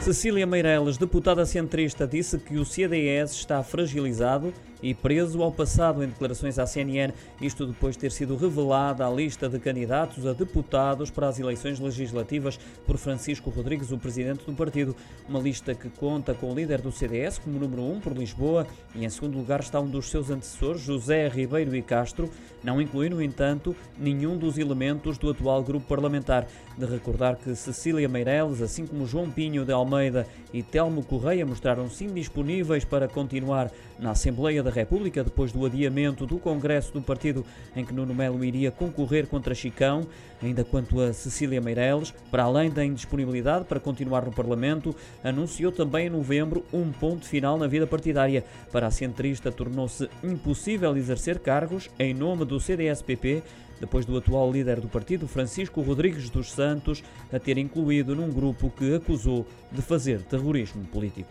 Cecília Meireles, deputada centrista, disse que o CDS está fragilizado e preso ao passado em declarações à CNN, isto depois de ter sido revelada a lista de candidatos a deputados para as eleições legislativas por Francisco Rodrigues, o presidente do partido. Uma lista que conta com o líder do CDS como número 1 um por Lisboa e em segundo lugar está um dos seus antecessores, José Ribeiro e Castro. Não inclui, no entanto, nenhum dos elementos do atual grupo parlamentar. De recordar que Cecília Meireles, assim como João Pinho de Almeida e Telmo Correia mostraram-se indisponíveis para continuar na Assembleia da República depois do adiamento do Congresso do partido em que Nuno Melo iria concorrer contra Chicão. Ainda quanto a Cecília Meireles, para além da indisponibilidade para continuar no Parlamento, anunciou também em novembro um ponto final na vida partidária. Para a centrista, tornou-se impossível exercer cargos em nome do CDS-PP depois do atual líder do partido, Francisco Rodrigues dos Santos, a ter incluído num grupo que acusou de fazer terrorismo político.